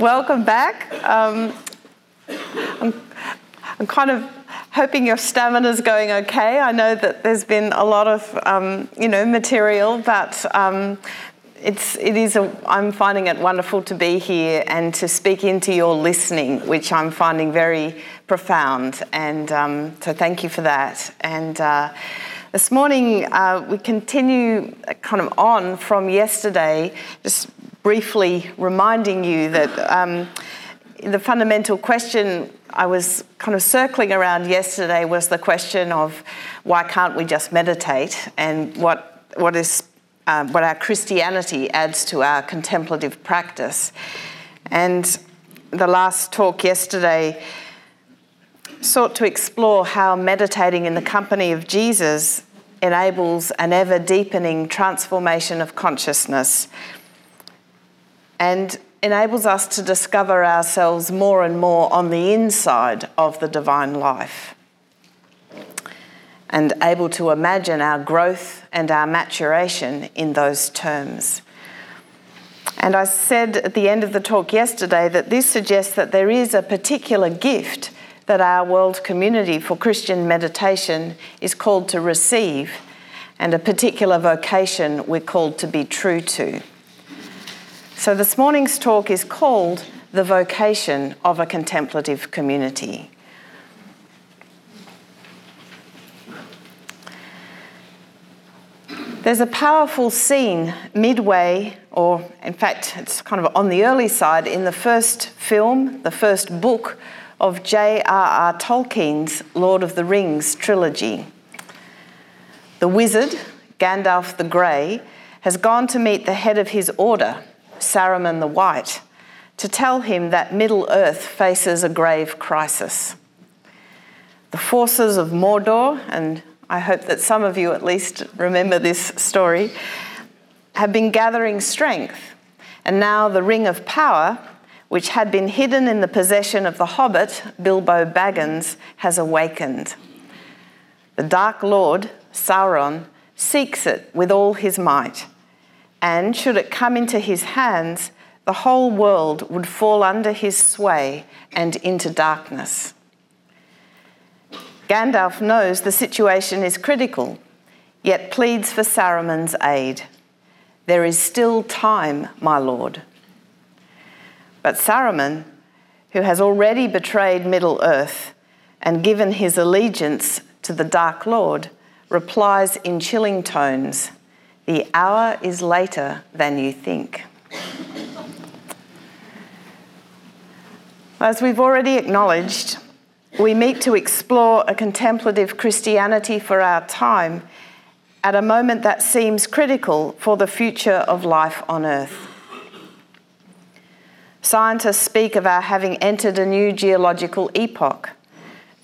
welcome back. Um, I'm, I'm, kind of hoping your stamina's going okay. I know that there's been a lot of, um, you know, material, but um, it's, it is a, I'm finding it wonderful to be here and to speak into your listening, which I'm finding very profound. And um, so thank you for that. And uh, this morning uh, we continue kind of on from yesterday, just briefly reminding you that um, the fundamental question I was kind of circling around yesterday was the question of why can't we just meditate and what, what is um, what our Christianity adds to our contemplative practice. And the last talk yesterday sought to explore how meditating in the company of Jesus enables an ever deepening transformation of consciousness and enables us to discover ourselves more and more on the inside of the divine life and able to imagine our growth and our maturation in those terms. And I said at the end of the talk yesterday that this suggests that there is a particular gift that our world community for Christian meditation is called to receive, and a particular vocation we're called to be true to. So this morning's talk is called The Vocation of a Contemplative Community. There's a powerful scene midway, or in fact, it's kind of on the early side, in the first film, the first book of J.R.R. Tolkien's Lord of the Rings trilogy. The wizard, Gandalf the Grey, has gone to meet the head of his order, Saruman the White, to tell him that Middle Earth faces a grave crisis. The forces of Mordor, and I hope that some of you at least remember this story, have been gathering strength. And now the Ring of Power, which had been hidden in the possession of the hobbit Bilbo Baggins, has awakened. The Dark Lord, Sauron, seeks it with all his might and should it come into his hands, the whole world would fall under his sway and into darkness. Gandalf knows the situation is critical, yet pleads for Saruman's aid. There is still time, my lord. But Saruman, who has already betrayed Middle Earth and given his allegiance to the Dark Lord, replies in chilling tones the hour is later than you think. As we've already acknowledged, we meet to explore a contemplative Christianity for our time at a moment that seems critical for the future of life on Earth. Scientists speak of our having entered a new geological epoch,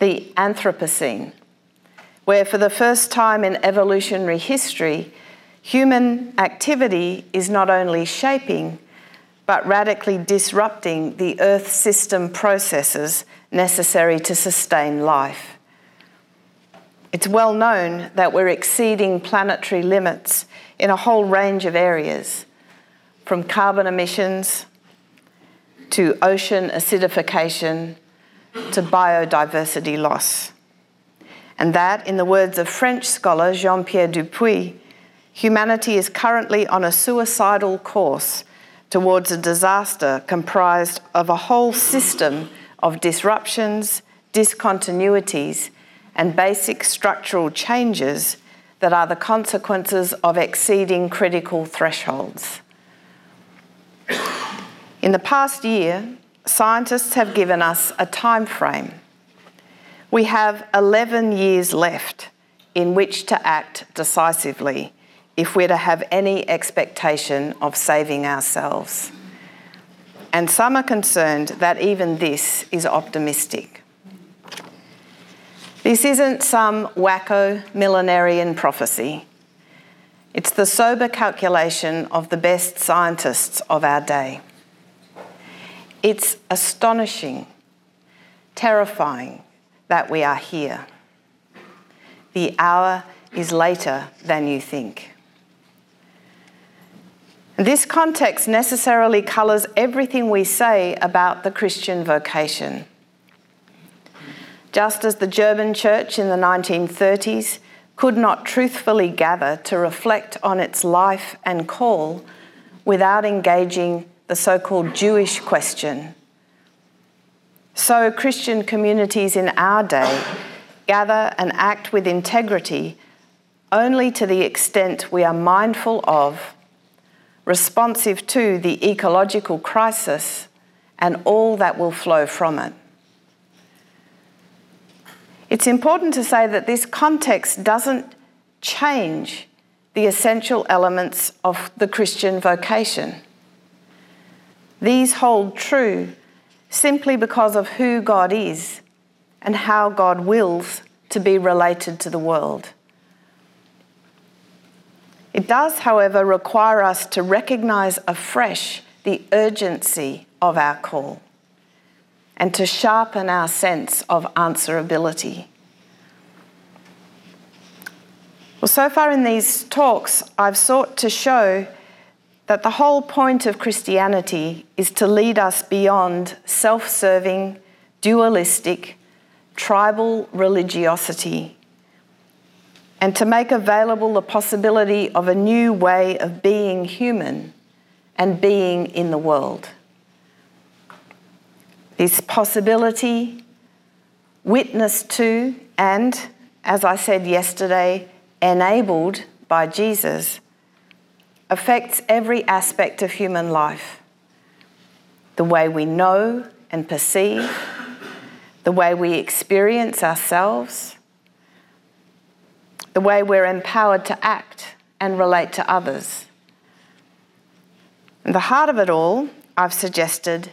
the Anthropocene, where for the first time in evolutionary history, Human activity is not only shaping, but radically disrupting the Earth system processes necessary to sustain life. It's well known that we're exceeding planetary limits in a whole range of areas, from carbon emissions to ocean acidification to biodiversity loss. And that, in the words of French scholar Jean Pierre Dupuy, humanity is currently on a suicidal course towards a disaster comprised of a whole system of disruptions, discontinuities, and basic structural changes that are the consequences of exceeding critical thresholds. In the past year, scientists have given us a time frame. We have 11 years left in which to act decisively if we're to have any expectation of saving ourselves. And some are concerned that even this is optimistic. This isn't some wacko millenarian prophecy. It's the sober calculation of the best scientists of our day. It's astonishing, terrifying that we are here. The hour is later than you think. This context necessarily colours everything we say about the Christian vocation. Just as the German church in the 1930s could not truthfully gather to reflect on its life and call without engaging the so called Jewish question. So, Christian communities in our day gather and act with integrity only to the extent we are mindful of, responsive to the ecological crisis and all that will flow from it. It's important to say that this context doesn't change the essential elements of the Christian vocation. These hold true simply because of who God is and how God wills to be related to the world. It does, however, require us to recognise afresh the urgency of our call and to sharpen our sense of answerability. Well, so far in these talks, I've sought to show that the whole point of Christianity is to lead us beyond self serving, dualistic, tribal religiosity and to make available the possibility of a new way of being human and being in the world. This possibility, witnessed to, and, as I said yesterday, enabled by Jesus, affects every aspect of human life the way we know and perceive, the way we experience ourselves, the way we're empowered to act and relate to others. And the heart of it all, I've suggested,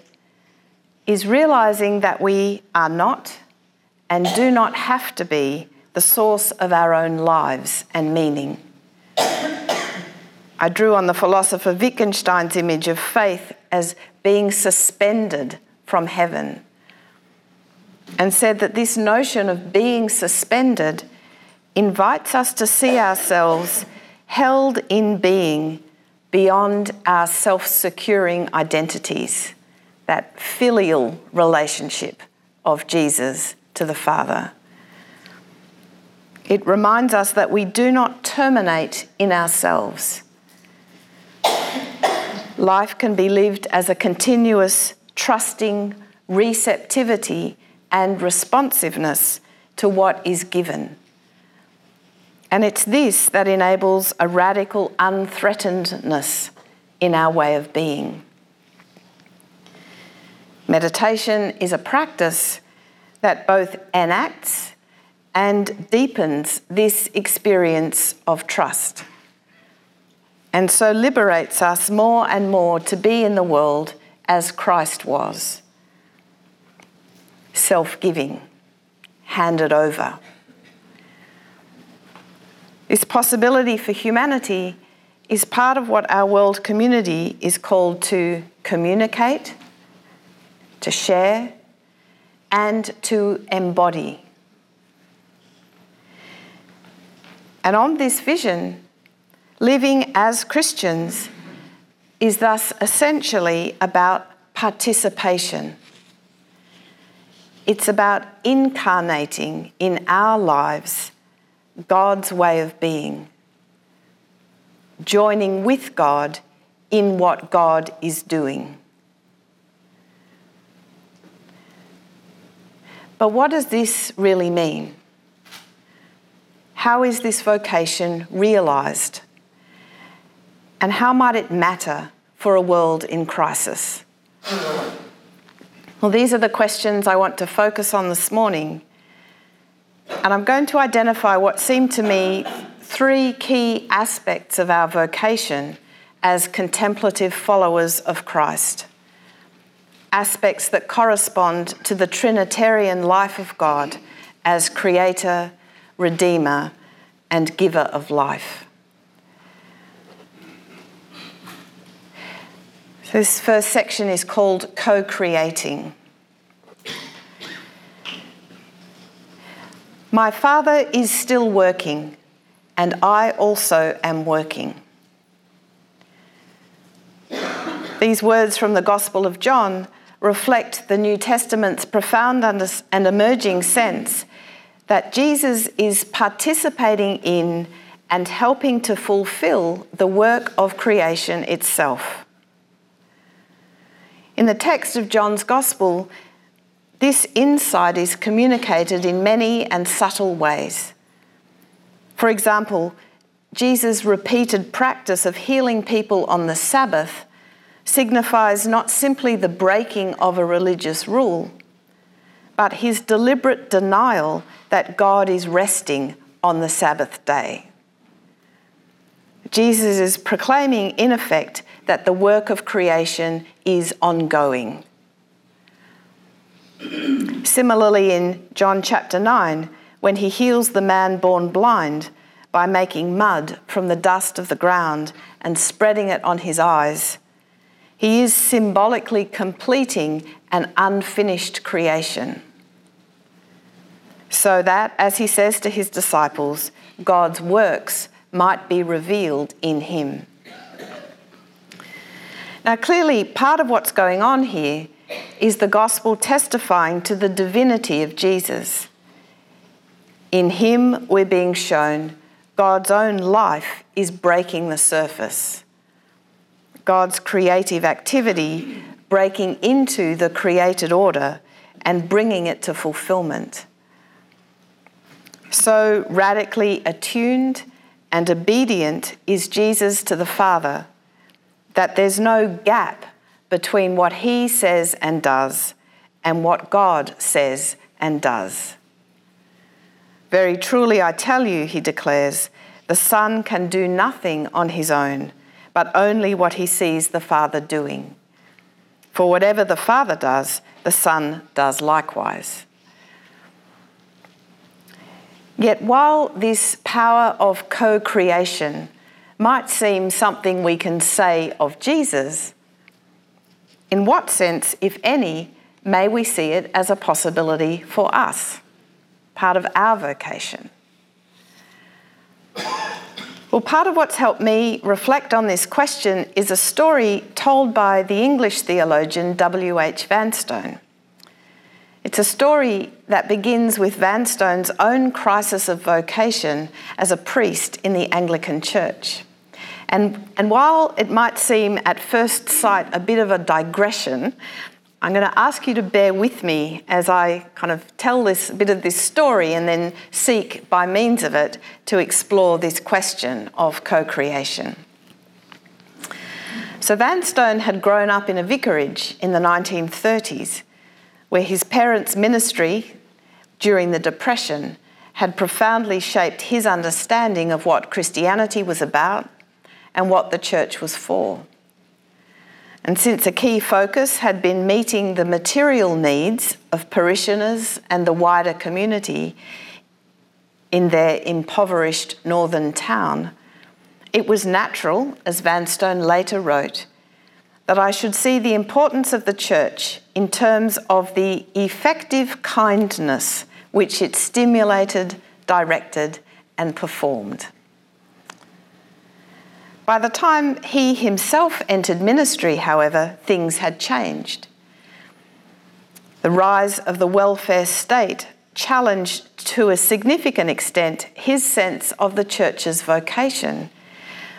is realizing that we are not and do not have to be the source of our own lives and meaning. I drew on the philosopher Wittgenstein's image of faith as being suspended from heaven and said that this notion of being suspended invites us to see ourselves held in being beyond our self securing identities that filial relationship of Jesus to the Father. It reminds us that we do not terminate in ourselves. Life can be lived as a continuous trusting receptivity and responsiveness to what is given. And it's this that enables a radical unthreatenedness in our way of being. Meditation is a practice that both enacts and deepens this experience of trust, and so liberates us more and more to be in the world as Christ was self giving, handed over. This possibility for humanity is part of what our world community is called to communicate to share, and to embody. And on this vision, living as Christians is thus essentially about participation. It's about incarnating in our lives God's way of being, joining with God in what God is doing. But what does this really mean? How is this vocation realised? And how might it matter for a world in crisis? Well, these are the questions I want to focus on this morning. And I'm going to identify what seem to me three key aspects of our vocation as contemplative followers of Christ aspects that correspond to the Trinitarian life of God as Creator, Redeemer, and Giver of life. This first section is called Co Creating. My Father is still working, and I also am working. These words from the Gospel of John reflect the New Testament's profound and emerging sense that Jesus is participating in and helping to fulfill the work of creation itself. In the text of John's Gospel, this insight is communicated in many and subtle ways. For example, Jesus' repeated practice of healing people on the Sabbath signifies not simply the breaking of a religious rule, but his deliberate denial that God is resting on the Sabbath day. Jesus is proclaiming, in effect, that the work of creation is ongoing. Similarly, in John chapter 9, when he heals the man born blind by making mud from the dust of the ground and spreading it on his eyes, he is symbolically completing an unfinished creation. So that, as he says to his disciples, God's works might be revealed in him. Now, clearly, part of what's going on here is the gospel testifying to the divinity of Jesus. In him, we're being shown God's own life is breaking the surface. God's creative activity breaking into the created order and bringing it to fulfillment. So radically attuned and obedient is Jesus to the Father that there's no gap between what he says and does and what God says and does. Very truly, I tell you, he declares, the Son can do nothing on his own but only what he sees the Father doing. For whatever the Father does, the Son does likewise. Yet, while this power of co creation might seem something we can say of Jesus, in what sense, if any, may we see it as a possibility for us, part of our vocation? Well, part of what's helped me reflect on this question is a story told by the English theologian W.H. Vanstone. It's a story that begins with Vanstone's own crisis of vocation as a priest in the Anglican Church. And, and while it might seem at first sight a bit of a digression, I'm going to ask you to bear with me as I kind of tell this bit of this story and then seek, by means of it, to explore this question of co creation. So, Vanstone had grown up in a vicarage in the 1930s where his parents' ministry during the Depression had profoundly shaped his understanding of what Christianity was about and what the church was for. And since a key focus had been meeting the material needs of parishioners and the wider community in their impoverished northern town, it was natural, as Vanstone later wrote, that I should see the importance of the church in terms of the effective kindness which it stimulated, directed, and performed. By the time he himself entered ministry, however, things had changed. The rise of the welfare state challenged to a significant extent his sense of the church's vocation.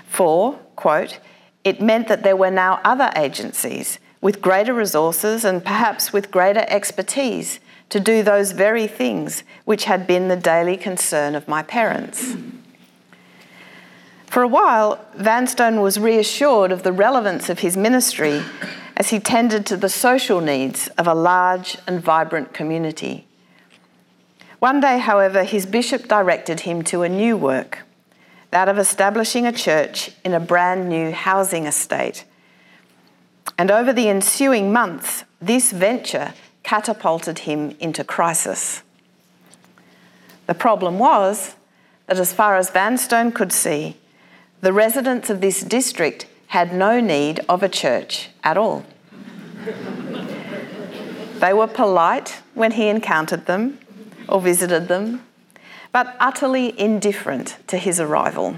For, quote, it meant that there were now other agencies with greater resources and perhaps with greater expertise to do those very things which had been the daily concern of my parents. For a while, Vanstone was reassured of the relevance of his ministry as he tended to the social needs of a large and vibrant community. One day, however, his bishop directed him to a new work that of establishing a church in a brand new housing estate. And over the ensuing months, this venture catapulted him into crisis. The problem was that, as far as Vanstone could see, the residents of this district had no need of a church at all. they were polite when he encountered them or visited them, but utterly indifferent to his arrival.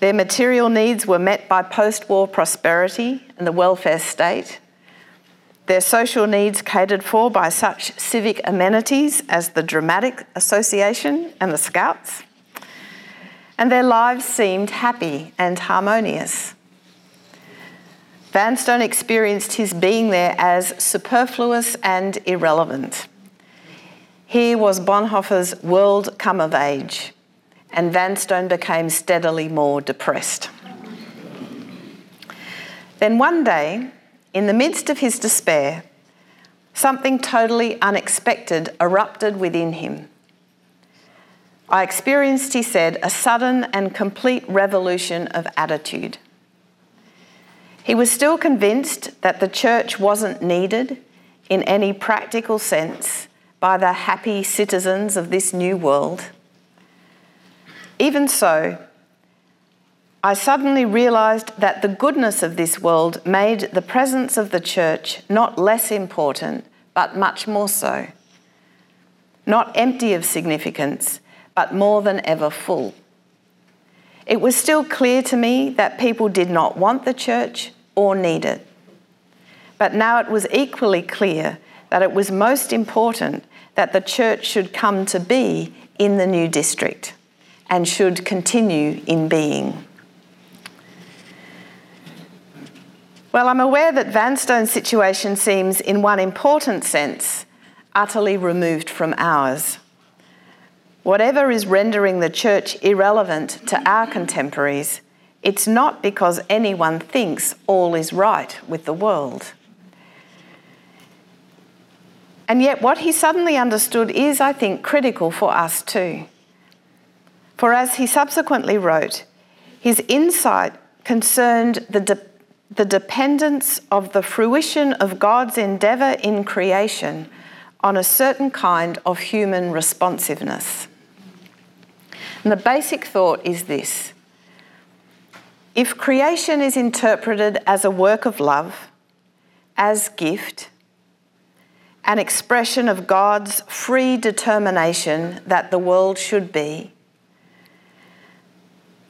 Their material needs were met by post war prosperity and the welfare state. Their social needs catered for by such civic amenities as the Dramatic Association and the Scouts. And their lives seemed happy and harmonious. Vanstone experienced his being there as superfluous and irrelevant. Here was Bonhoeffer's world come of age, and Vanstone became steadily more depressed. Then one day, in the midst of his despair, something totally unexpected erupted within him. I experienced, he said, a sudden and complete revolution of attitude. He was still convinced that the church wasn't needed in any practical sense by the happy citizens of this new world. Even so, I suddenly realised that the goodness of this world made the presence of the church not less important, but much more so. Not empty of significance, but more than ever full. It was still clear to me that people did not want the church or need it. But now it was equally clear that it was most important that the church should come to be in the new district and should continue in being. Well, I'm aware that Vanstone's situation seems, in one important sense, utterly removed from ours. Whatever is rendering the church irrelevant to our contemporaries, it's not because anyone thinks all is right with the world. And yet, what he suddenly understood is, I think, critical for us too. For as he subsequently wrote, his insight concerned the, de- the dependence of the fruition of God's endeavour in creation on a certain kind of human responsiveness. And the basic thought is this if creation is interpreted as a work of love, as gift, an expression of God's free determination that the world should be,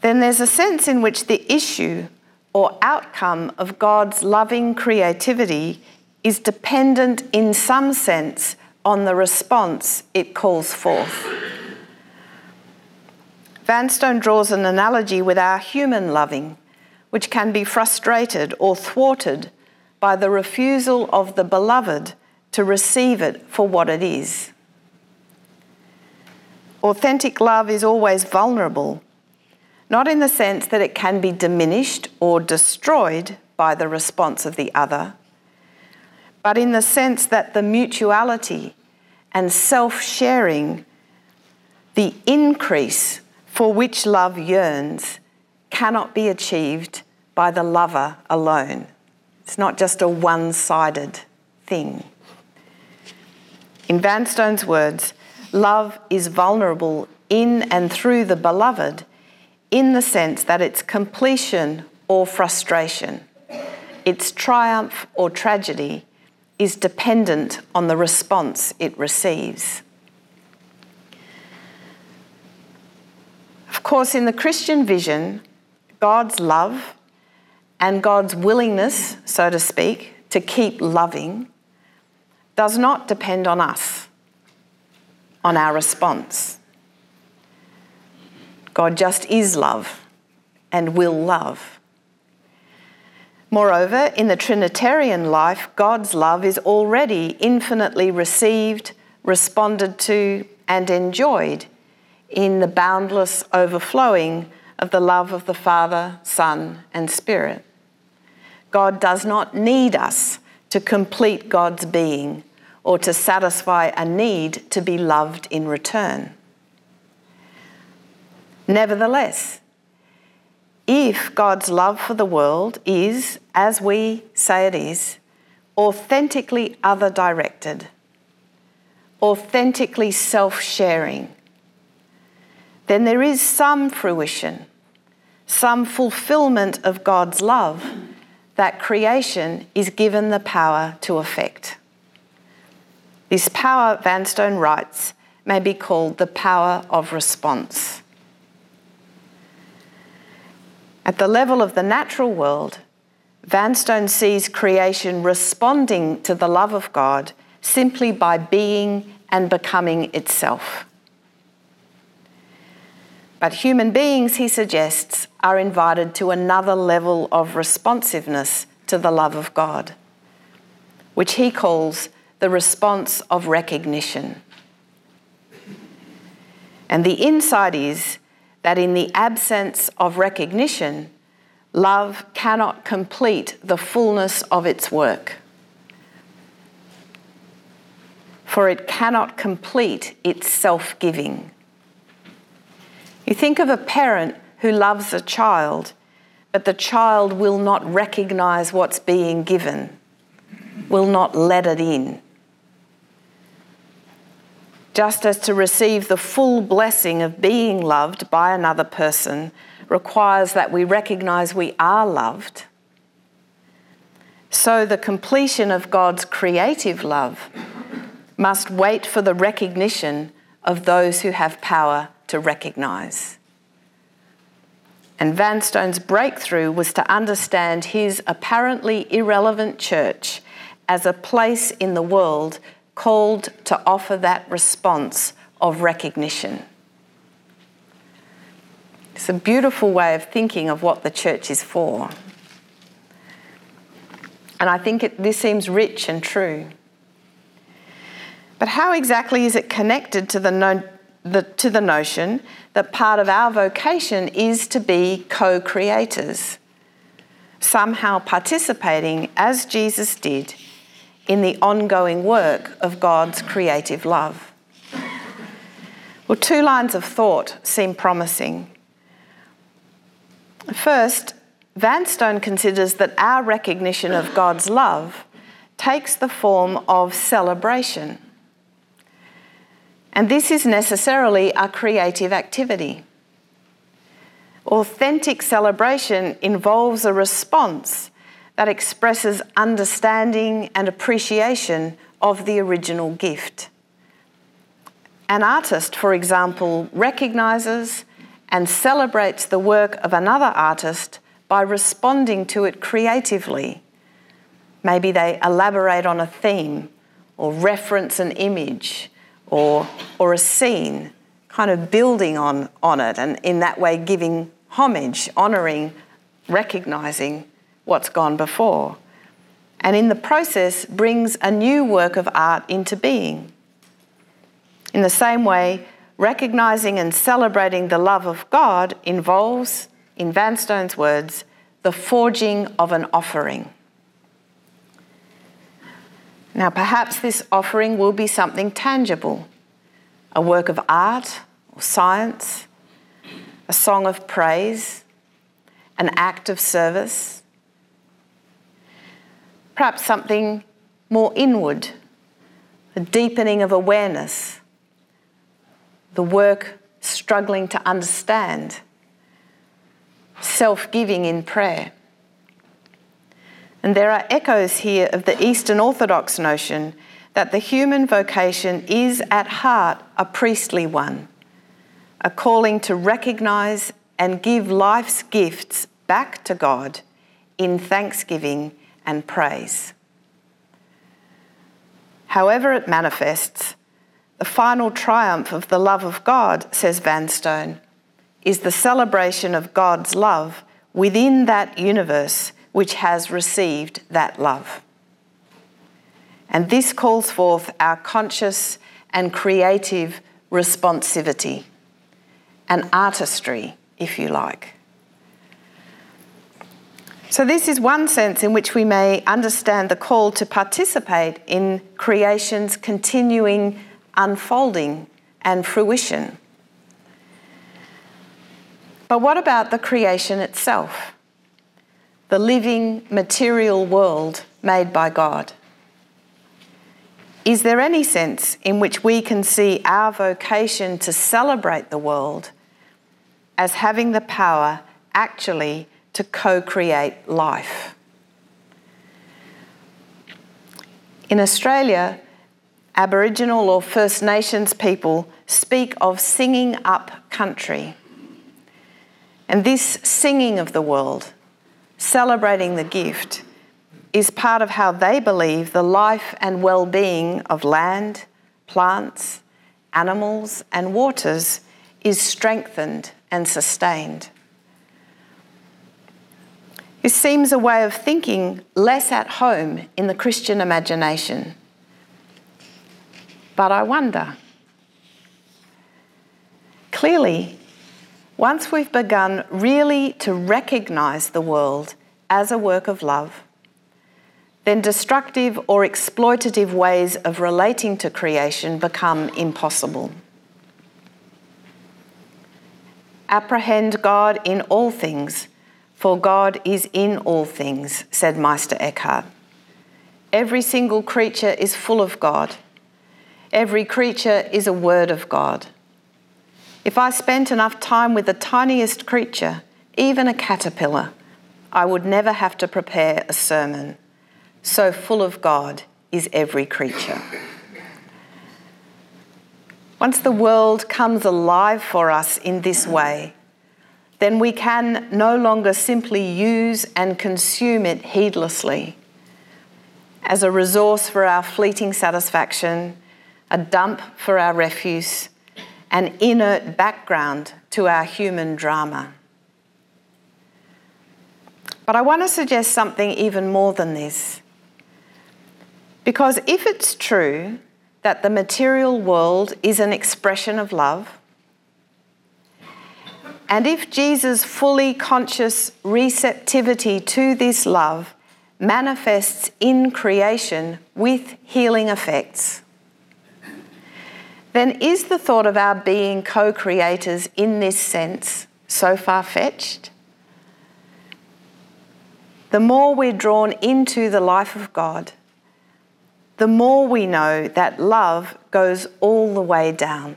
then there's a sense in which the issue or outcome of God's loving creativity is dependent in some sense on the response it calls forth. Vanstone draws an analogy with our human loving, which can be frustrated or thwarted by the refusal of the beloved to receive it for what it is. Authentic love is always vulnerable, not in the sense that it can be diminished or destroyed by the response of the other, but in the sense that the mutuality and self sharing, the increase for which love yearns cannot be achieved by the lover alone. It's not just a one sided thing. In Vanstone's words, love is vulnerable in and through the beloved in the sense that its completion or frustration, its triumph or tragedy, is dependent on the response it receives. Of course, in the Christian vision, God's love and God's willingness, so to speak, to keep loving does not depend on us, on our response. God just is love and will love. Moreover, in the Trinitarian life, God's love is already infinitely received, responded to, and enjoyed in the boundless overflowing of the love of the Father, Son, and Spirit. God does not need us to complete God's being or to satisfy a need to be loved in return. Nevertheless, if God's love for the world is, as we say it is, authentically other directed, authentically self sharing, then there is some fruition, some fulfillment of God's love that creation is given the power to effect. This power, Vanstone writes, may be called the power of response. At the level of the natural world, Vanstone sees creation responding to the love of God simply by being and becoming itself. But human beings, he suggests, are invited to another level of responsiveness to the love of God, which he calls the response of recognition. And the insight is that in the absence of recognition, love cannot complete the fullness of its work. For it cannot complete its self giving. You think of a parent who loves a child, but the child will not recognize what's being given, will not let it in. Just as to receive the full blessing of being loved by another person requires that we recognize we are loved, so the completion of God's creative love must wait for the recognition of those who have power to recognise. And Vanstone's breakthrough was to understand his apparently irrelevant church as a place in the world called to offer that response of recognition. It's a beautiful way of thinking of what the church is for. And I think it, this seems rich and true. But how exactly is it connected to the, the, to the notion that part of our vocation is to be co creators, somehow participating, as Jesus did, in the ongoing work of God's creative love. Well, two lines of thought seem promising. First, Vanstone considers that our recognition of God's love takes the form of celebration. And this is necessarily a creative activity. Authentic celebration involves a response that expresses understanding and appreciation of the original gift. An artist, for example, recognises and celebrates the work of another artist by responding to it creatively. Maybe they elaborate on a theme or reference an image or, or a scene, kind of building on, on it, and in that way giving homage, honouring, recognising what's gone before. And in the process, brings a new work of art into being. In the same way, recognising and celebrating the love of God involves, in Vanstone's words, the forging of an offering. Now, perhaps this offering will be something tangible a work of art or science, a song of praise, an act of service. Perhaps something more inward, a deepening of awareness, the work struggling to understand, self giving in prayer. And there are echoes here of the Eastern Orthodox notion that the human vocation is at heart a priestly one, a calling to recognise and give life's gifts back to God in thanksgiving and praise. However, it manifests, the final triumph of the love of God, says Vanstone, is the celebration of God's love within that universe which has received that love. And this calls forth our conscious and creative responsivity, an artistry, if you like. So, this is one sense in which we may understand the call to participate in creation's continuing unfolding and fruition. But what about the creation itself? The living material world made by God? Is there any sense in which we can see our vocation to celebrate the world as having the power actually to co create life? In Australia, Aboriginal or First Nations people speak of singing up country. And this singing of the world, celebrating the gift, is part of how they believe the life and well being of land, plants, animals, and waters is strengthened and sustained. It seems a way of thinking less at home in the Christian imagination. But I wonder. Clearly, once we've begun really to recognise the world as a work of love, then destructive or exploitative ways of relating to creation become impossible. Apprehend God in all things, for God is in all things, said Meister Eckhart. Every single creature is full of God. Every creature is a word of God. If I spent enough time with the tiniest creature, even a caterpillar, I would never have to prepare a sermon so full of God is every creature. Once the world comes alive for us in this way, then we can no longer simply use and consume it heedlessly as a resource for our fleeting satisfaction, a dump for our refuse, an inert background to our human drama. But I want to suggest something even more than this. Because if it's true that the material world is an expression of love, and if Jesus' fully conscious receptivity to this love manifests in creation with healing effects, then is the thought of our being co creators in this sense so far fetched? The more we're drawn into the life of God, the more we know that love goes all the way down.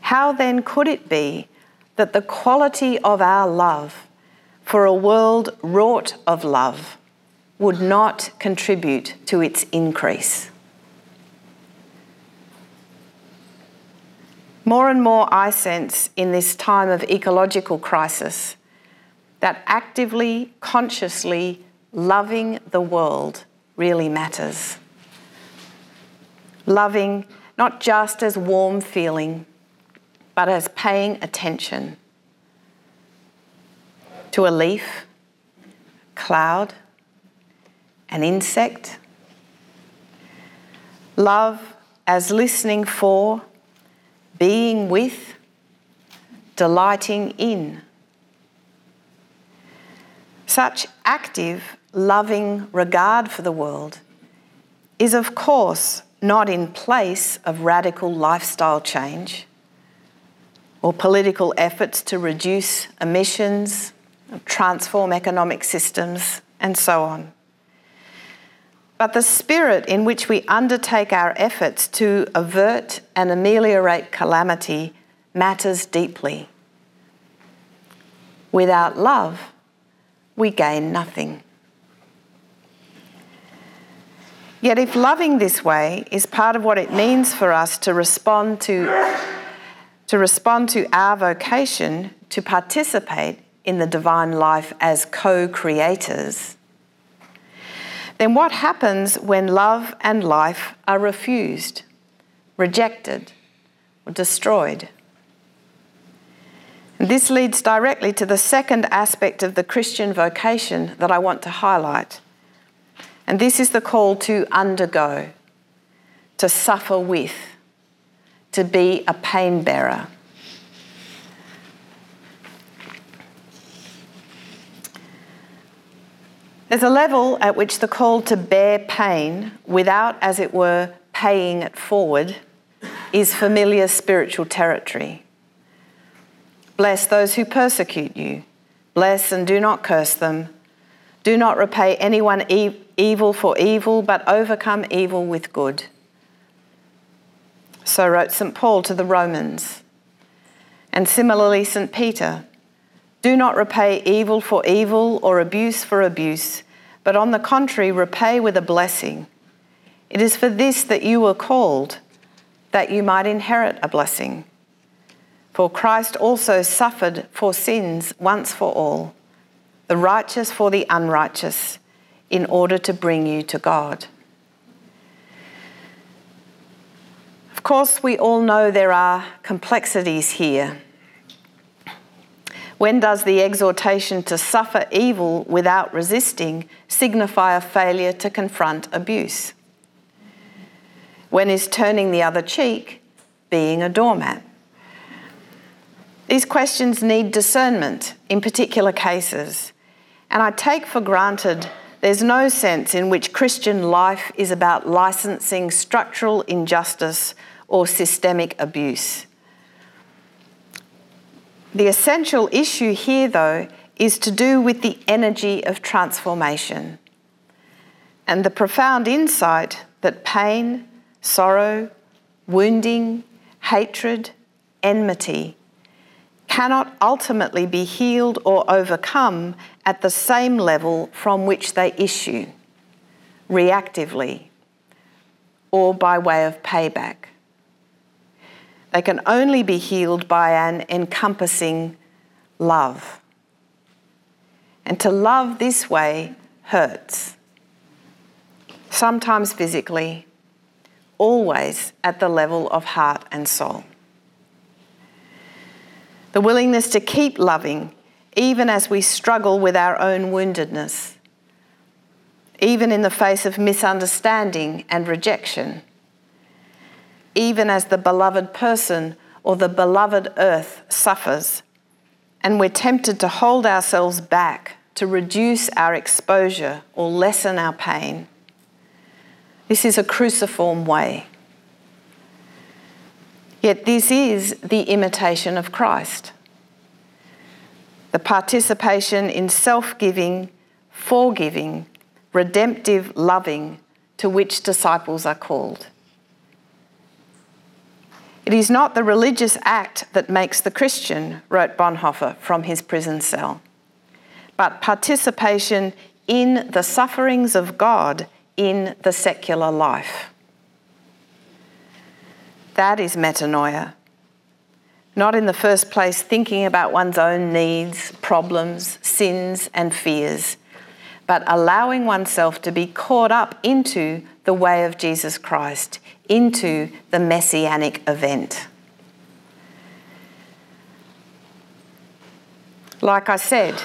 How then could it be that the quality of our love for a world wrought of love would not contribute to its increase? More and more, I sense in this time of ecological crisis that actively, consciously loving the world really matters. Loving not just as warm feeling, but as paying attention to a leaf, cloud, an insect. Love as listening for, being with, delighting in. Such active loving regard for the world is, of course, not in place of radical lifestyle change or political efforts to reduce emissions, transform economic systems, and so on. But the spirit in which we undertake our efforts to avert and ameliorate calamity matters deeply. Without love, we gain nothing. Yet, if loving this way is part of what it means for us to respond to, to respond to our vocation to participate in the divine life as co creators, then what happens when love and life are refused, rejected, or destroyed? And this leads directly to the second aspect of the Christian vocation that I want to highlight and this is the call to undergo, to suffer with, to be a pain bearer. There's a level at which the call to bear pain without, as it were, paying it forward is familiar spiritual territory. Bless those who persecute you. Bless and do not curse them. Do not repay anyone e- evil for evil, but overcome evil with good. So wrote St. Paul to the Romans. And similarly, St. Peter Do not repay evil for evil or abuse for abuse, but on the contrary, repay with a blessing. It is for this that you were called, that you might inherit a blessing. For Christ also suffered for sins once for all, the righteous for the unrighteous, in order to bring you to God. Of course, we all know there are complexities here. When does the exhortation to suffer evil without resisting signify a failure to confront abuse? When is turning the other cheek being a doormat? These questions need discernment in particular cases, and I take for granted there's no sense in which Christian life is about licensing structural injustice or systemic abuse. The essential issue here, though, is to do with the energy of transformation and the profound insight that pain, sorrow, wounding, hatred, enmity cannot ultimately be healed or overcome at the same level from which they issue, reactively, or by way of payback. They can only be healed by an encompassing love. And to love this way hurts, sometimes physically, always at the level of heart and soul the willingness to keep loving even as we struggle with our own woundedness, even in the face of misunderstanding and rejection, even as the beloved person or the beloved earth suffers, and we're tempted to hold ourselves back to reduce our exposure or lessen our pain. This is a cruciform way. Yet this is the imitation of Christ. The participation in self giving, forgiving, redemptive loving to which disciples are called. It is not the religious act that makes the Christian, wrote Bonhoeffer from his prison cell, but participation in the sufferings of God in the secular life. That is metanoia. Not in the first place thinking about one's own needs, problems, sins, and fears, but allowing oneself to be caught up into the way of Jesus Christ, into the messianic event. Like I said,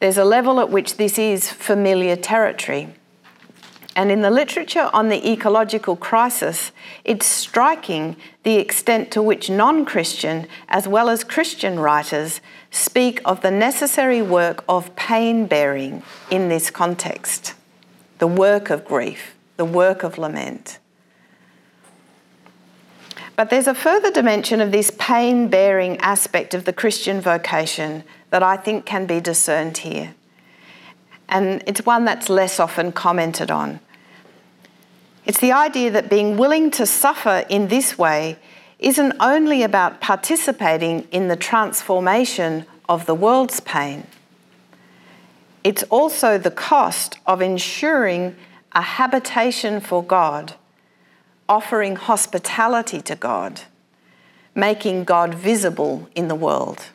there's a level at which this is familiar territory. And in the literature on the ecological crisis, it's striking the extent to which non Christian as well as Christian writers speak of the necessary work of pain bearing in this context the work of grief, the work of lament. But there's a further dimension of this pain bearing aspect of the Christian vocation that I think can be discerned here and it's one that's less often commented on. It's the idea that being willing to suffer in this way isn't only about participating in the transformation of the world's pain, it's also the cost of ensuring a habitation for God, offering hospitality to God, making God visible in the world.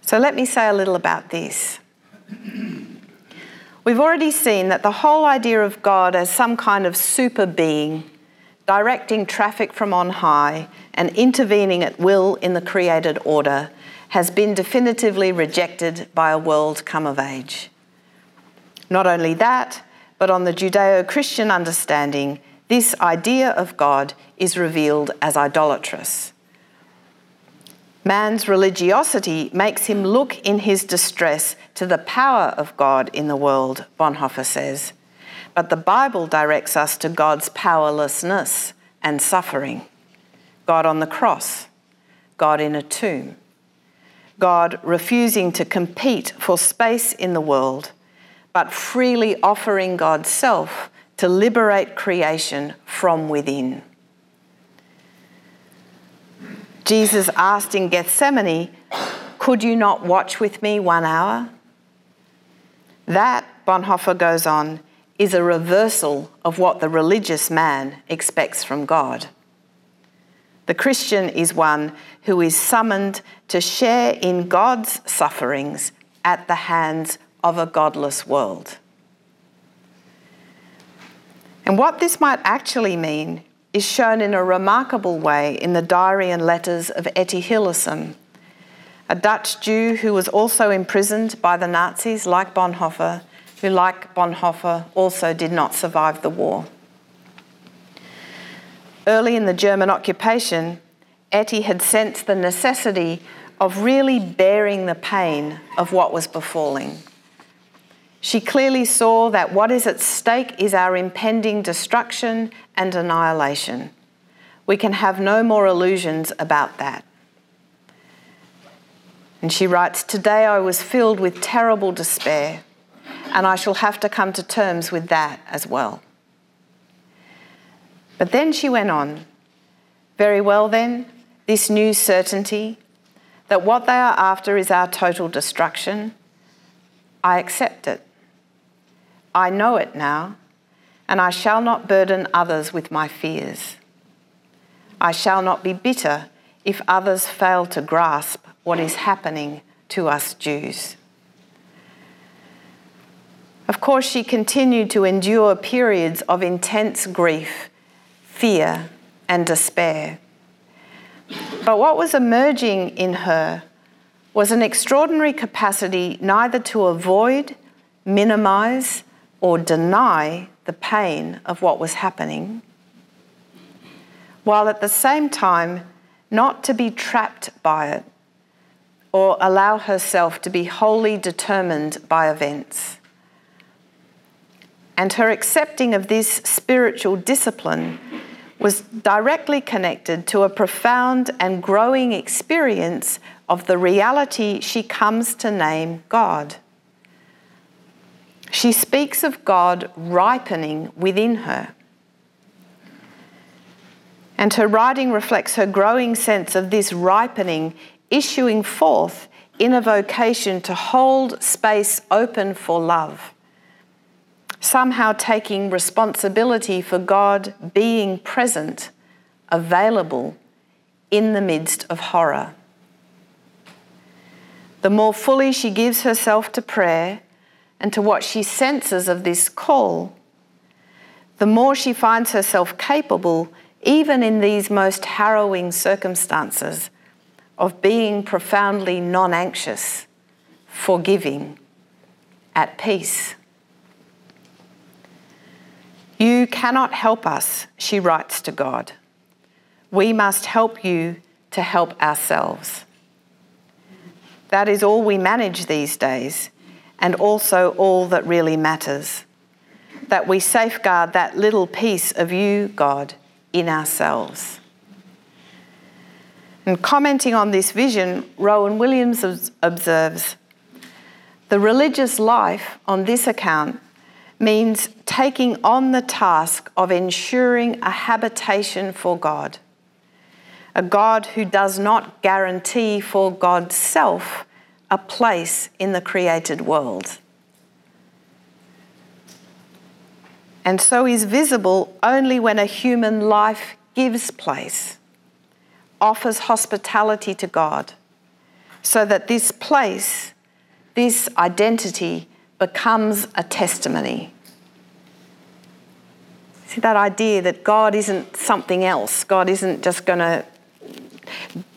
So let me say a little about this. We've already seen that the whole idea of God as some kind of super being, directing traffic from on high and intervening at will in the created order, has been definitively rejected by a world come of age. Not only that, but on the Judeo Christian understanding, this idea of God is revealed as idolatrous. Man's religiosity makes him look in his distress to the power of God in the world, Bonhoeffer says. But the Bible directs us to God's powerlessness and suffering. God on the cross, God in a tomb, God refusing to compete for space in the world, but freely offering God's self to liberate creation from within. Jesus asked in Gethsemane, Could you not watch with me one hour? That, Bonhoeffer goes on, is a reversal of what the religious man expects from God. The Christian is one who is summoned to share in God's sufferings at the hands of a godless world. And what this might actually mean is shown in a remarkable way in the diary and letters of Etty Hillesum, a Dutch Jew who was also imprisoned by the Nazis, like Bonhoeffer, who, like Bonhoeffer, also did not survive the war. Early in the German occupation, Etty had sensed the necessity of really bearing the pain of what was befalling. She clearly saw that what is at stake is our impending destruction and annihilation. We can have no more illusions about that. And she writes Today I was filled with terrible despair, and I shall have to come to terms with that as well. But then she went on Very well, then, this new certainty that what they are after is our total destruction, I accept it. I know it now, and I shall not burden others with my fears. I shall not be bitter if others fail to grasp what is happening to us Jews. Of course, she continued to endure periods of intense grief, fear, and despair. But what was emerging in her was an extraordinary capacity neither to avoid, minimize, or deny the pain of what was happening, while at the same time not to be trapped by it or allow herself to be wholly determined by events. And her accepting of this spiritual discipline was directly connected to a profound and growing experience of the reality she comes to name God. She speaks of God ripening within her. And her writing reflects her growing sense of this ripening issuing forth in a vocation to hold space open for love, somehow taking responsibility for God being present, available in the midst of horror. The more fully she gives herself to prayer, and to what she senses of this call, the more she finds herself capable, even in these most harrowing circumstances, of being profoundly non anxious, forgiving, at peace. You cannot help us, she writes to God. We must help you to help ourselves. That is all we manage these days and also all that really matters. That we safeguard that little piece of you, God, in ourselves. And commenting on this vision, Rowan Williams observes the religious life on this account means taking on the task of ensuring a habitation for God, a God who does not guarantee for God's self a place in the created world. And so is visible only when a human life gives place, offers hospitality to God, so that this place, this identity, becomes a testimony. See that idea that God isn't something else, God isn't just going to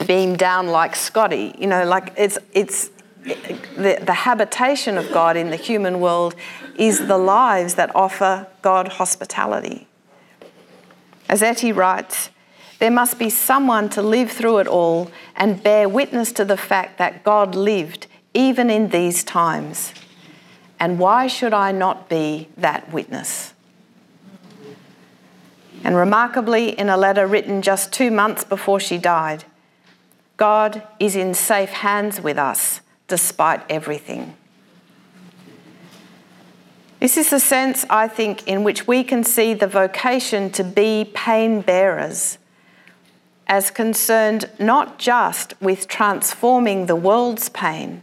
beam down like Scotty, you know, like it's, it's, the, the habitation of God in the human world is the lives that offer God hospitality. As Etty writes, there must be someone to live through it all and bear witness to the fact that God lived even in these times. And why should I not be that witness? And remarkably, in a letter written just two months before she died, God is in safe hands with us despite everything. This is the sense, I think, in which we can see the vocation to be pain bearers as concerned not just with transforming the world's pain,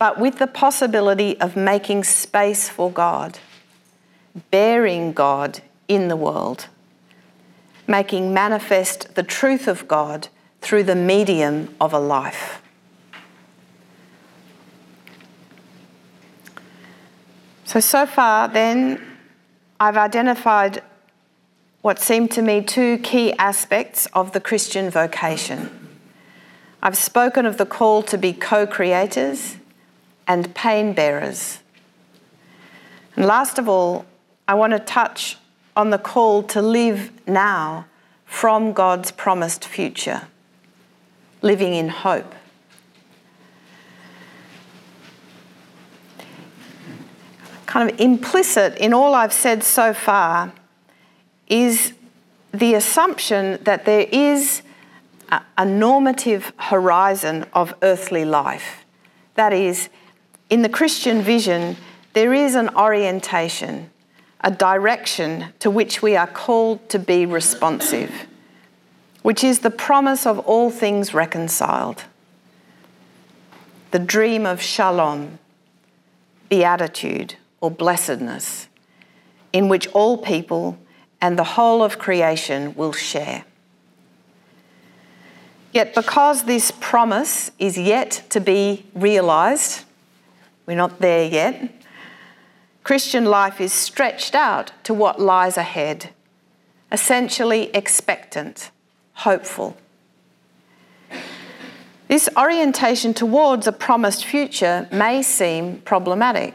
but with the possibility of making space for God, bearing God in the world, making manifest the truth of God through the medium of a life. So, so far, then, I've identified what seem to me two key aspects of the Christian vocation. I've spoken of the call to be co creators and pain bearers. And last of all, I want to touch on the call to live now from God's promised future, living in hope. Kind of implicit in all I've said so far is the assumption that there is a, a normative horizon of earthly life. That is, in the Christian vision, there is an orientation, a direction to which we are called to be responsive, which is the promise of all things reconciled, the dream of shalom, beatitude, or blessedness, in which all people and the whole of creation will share. Yet, because this promise is yet to be realised, we're not there yet, Christian life is stretched out to what lies ahead, essentially expectant, hopeful. This orientation towards a promised future may seem problematic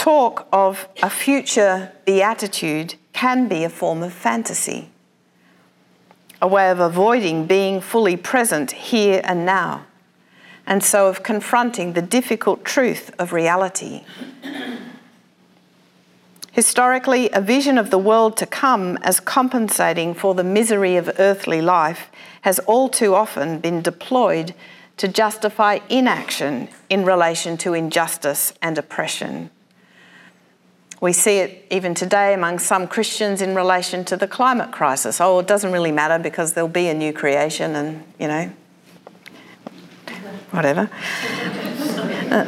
talk of a future beatitude can be a form of fantasy, a way of avoiding being fully present here and now, and so of confronting the difficult truth of reality. Historically, a vision of the world to come as compensating for the misery of earthly life has all too often been deployed to justify inaction in relation to injustice and oppression. We see it even today among some Christians in relation to the climate crisis. Oh, it doesn't really matter because there'll be a new creation and, you know, whatever. Uh,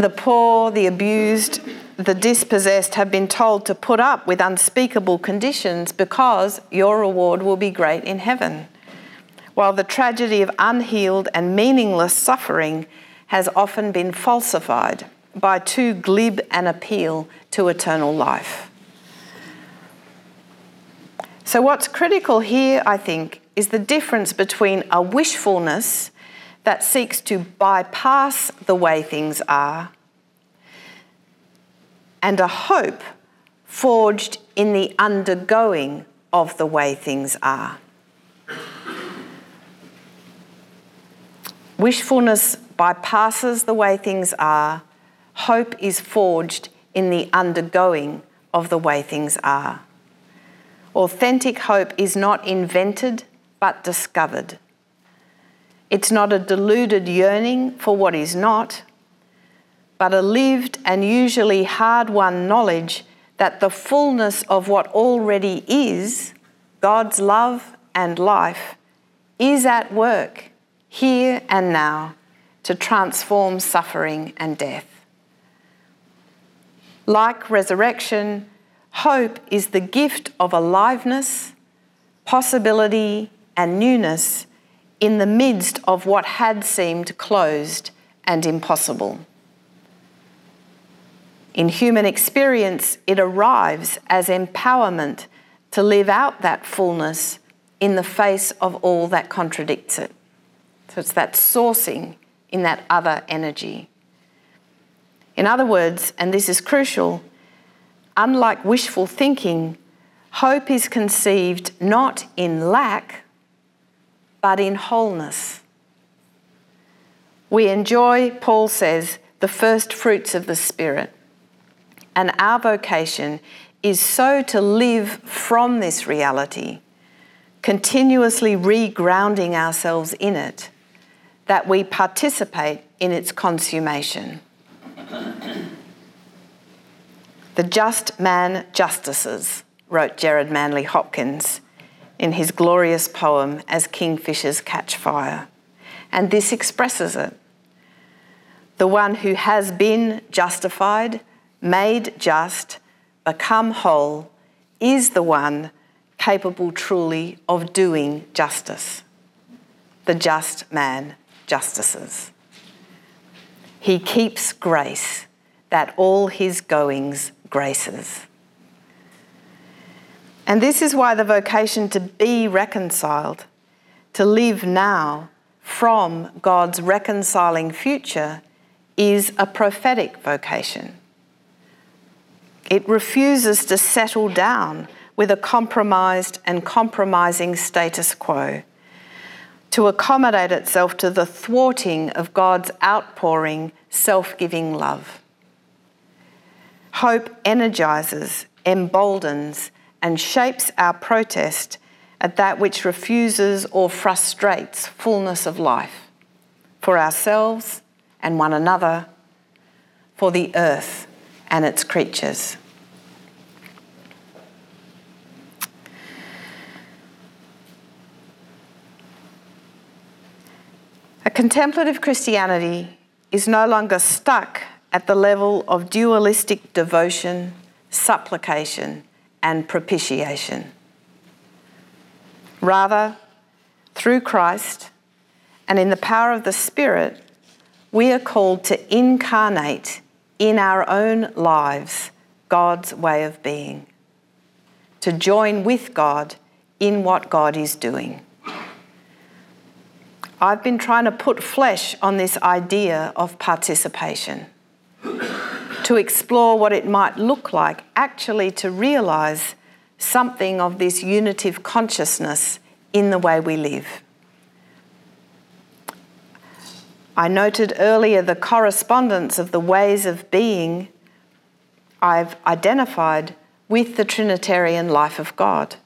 the poor, the abused, the dispossessed have been told to put up with unspeakable conditions because your reward will be great in heaven. While the tragedy of unhealed and meaningless suffering has often been falsified by too glib an appeal to eternal life. So, what's critical here, I think, is the difference between a wishfulness that seeks to bypass the way things are and a hope forged in the undergoing of the way things are. Wishfulness bypasses the way things are, hope is forged in the undergoing of the way things are. Authentic hope is not invented but discovered. It's not a deluded yearning for what is not, but a lived and usually hard won knowledge that the fullness of what already is, God's love and life, is at work here and now to transform suffering and death. Like resurrection, hope is the gift of aliveness, possibility, and newness in the midst of what had seemed closed and impossible. In human experience, it arrives as empowerment to live out that fullness in the face of all that contradicts it. So it's that sourcing in that other energy. In other words, and this is crucial, unlike wishful thinking, hope is conceived not in lack, but in wholeness. We enjoy, Paul says, the first fruits of the Spirit. And our vocation is so to live from this reality, continuously regrounding ourselves in it, that we participate in its consummation. The just man justices, wrote Gerard Manley Hopkins in his glorious poem As Kingfishers Catch Fire. And this expresses it. The one who has been justified, made just, become whole, is the one capable truly of doing justice. The just man justices. He keeps grace that all his goings graces. And this is why the vocation to be reconciled, to live now from God's reconciling future, is a prophetic vocation. It refuses to settle down with a compromised and compromising status quo, to accommodate itself to the thwarting of God's outpouring, self giving love. Hope energizes, emboldens, and shapes our protest at that which refuses or frustrates fullness of life for ourselves and one another, for the earth and its creatures. A contemplative Christianity is no longer stuck at the level of dualistic devotion, supplication, and propitiation. Rather, through Christ and in the power of the Spirit, we are called to incarnate in our own lives God's way of being, to join with God in what God is doing. I've been trying to put flesh on this idea of participation, to explore what it might look like actually to realise something of this unitive consciousness in the way we live. I noted earlier the correspondence of the ways of being I've identified with the Trinitarian life of God.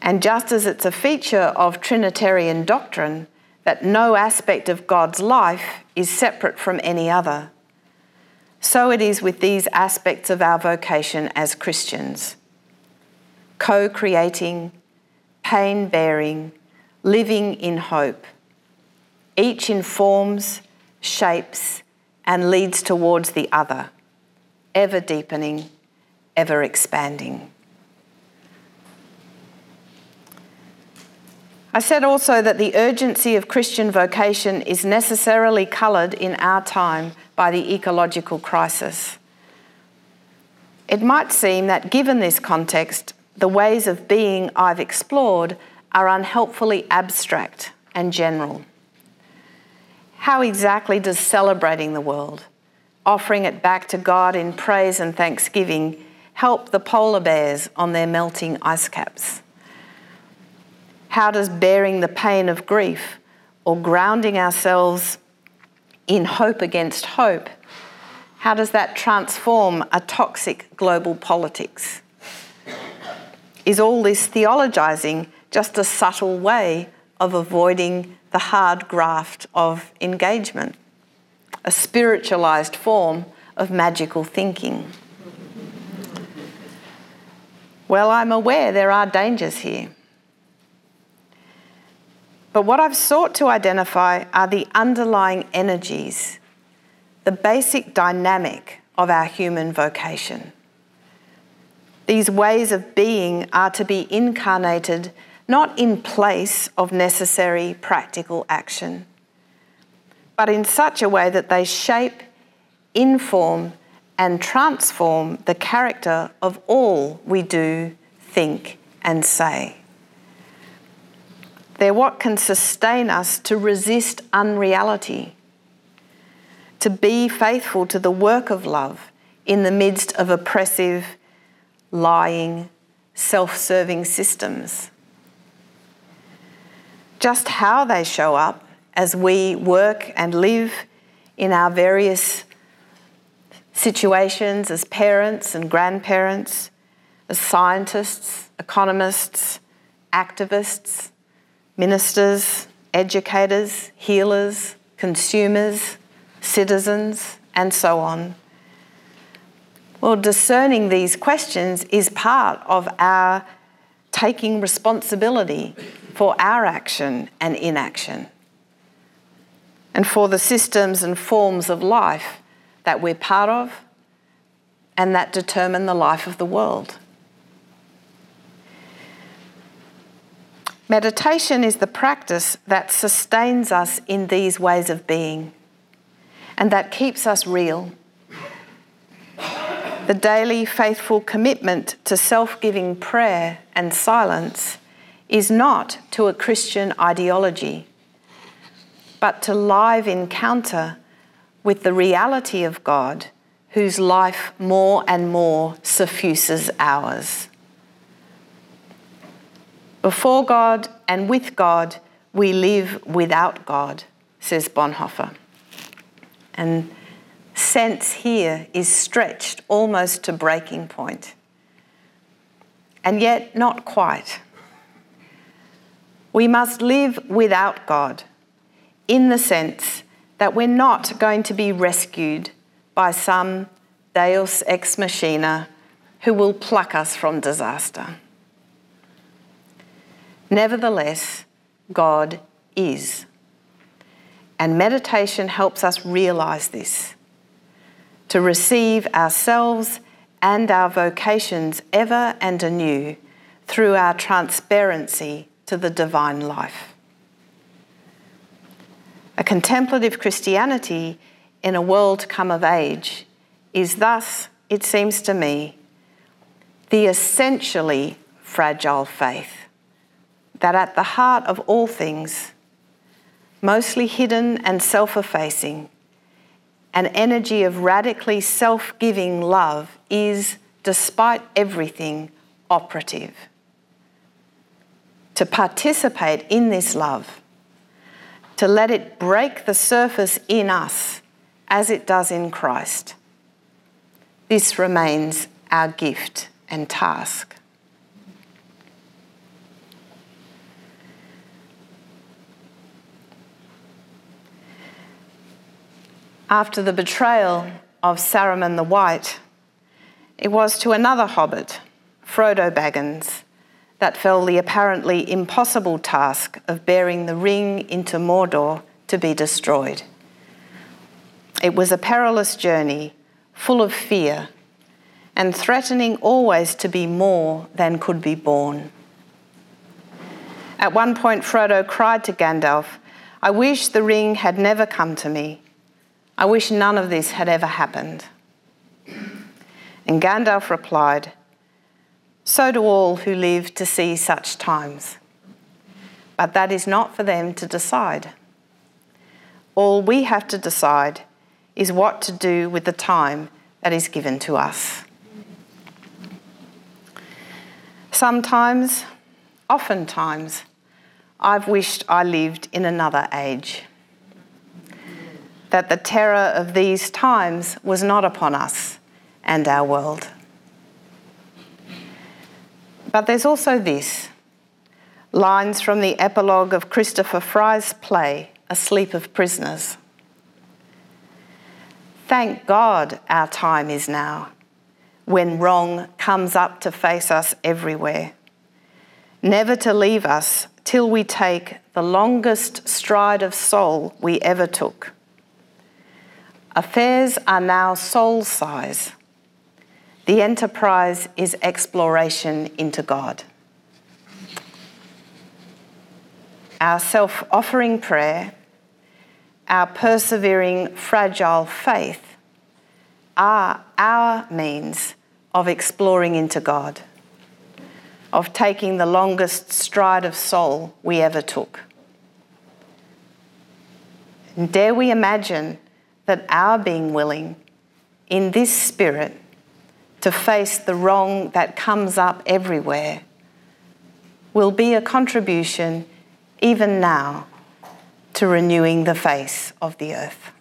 And just as it's a feature of Trinitarian doctrine that no aspect of God's life is separate from any other, so it is with these aspects of our vocation as Christians co creating, pain bearing, living in hope each informs, shapes, and leads towards the other, ever deepening, ever expanding. I said also that the urgency of Christian vocation is necessarily coloured in our time by the ecological crisis. It might seem that, given this context, the ways of being I've explored are unhelpfully abstract and general. How exactly does celebrating the world, offering it back to God in praise and thanksgiving, help the polar bears on their melting ice caps? How does bearing the pain of grief or grounding ourselves in hope against hope, how does that transform a toxic global politics? Is all this theologising just a subtle way of avoiding the hard graft of engagement, a spiritualized form of magical thinking. Well, I'm aware there are dangers here. But what I've sought to identify are the underlying energies, the basic dynamic of our human vocation. These ways of being are to be incarnated not in place of necessary practical action, but in such a way that they shape, inform, and transform the character of all we do, think, and say. They're what can sustain us to resist unreality, to be faithful to the work of love in the midst of oppressive, lying, self serving systems. Just how they show up as we work and live in our various situations as parents and grandparents, as scientists, economists, activists, ministers, educators, healers, consumers, citizens, and so on. Well, discerning these questions is part of our taking responsibility for our action and inaction, and for the systems and forms of life that we're part of and that determine the life of the world Meditation is the practice that sustains us in these ways of being and that keeps us real. The daily faithful commitment to self giving prayer and silence is not to a Christian ideology, but to live encounter with the reality of God, whose life more and more suffuses ours. Before God and with God, we live without God, says Bonhoeffer. And sense here is stretched almost to breaking point. And yet, not quite. We must live without God in the sense that we're not going to be rescued by some deus ex machina who will pluck us from disaster. Nevertheless, God is. And meditation helps us realize this to receive ourselves and our vocations ever and anew through our transparency to the divine life. A contemplative Christianity in a world come of age is thus, it seems to me, the essentially fragile faith that at the heart of all things, mostly hidden and self effacing, an energy of radically self giving love is, despite everything, operative. To participate in this love, to let it break the surface in us as it does in Christ. This remains our gift and task. After the betrayal of Saruman the White, it was to another hobbit, Frodo Baggins, that fell the apparently impossible task of bearing the ring into Mordor to be destroyed. It was a perilous journey, full of fear, and threatening always to be more than could be borne. At one point, Frodo cried to Gandalf, I wish the ring had never come to me. I wish none of this had ever happened. And Gandalf replied, So do all who live to see such times. But that is not for them to decide. All we have to decide is what to do with the time that is given to us. Sometimes, oftentimes, I've wished I lived in another age that the terror of these times was not upon us and our world. But there's also this lines from the epilogue of Christopher Fry's play, A Sleep of Prisoners. Thank God our time is now, when wrong comes up to face us everywhere, never to leave us till we take the longest stride of soul we ever took Affairs are now soul size. The enterprise is exploration into God. Our self offering prayer, our persevering, fragile faith are our means of exploring into God, of taking the longest stride of soul we ever took. And dare we imagine that our being willing in this spirit to face the wrong that comes up everywhere will be a contribution even now to renewing the face of the earth.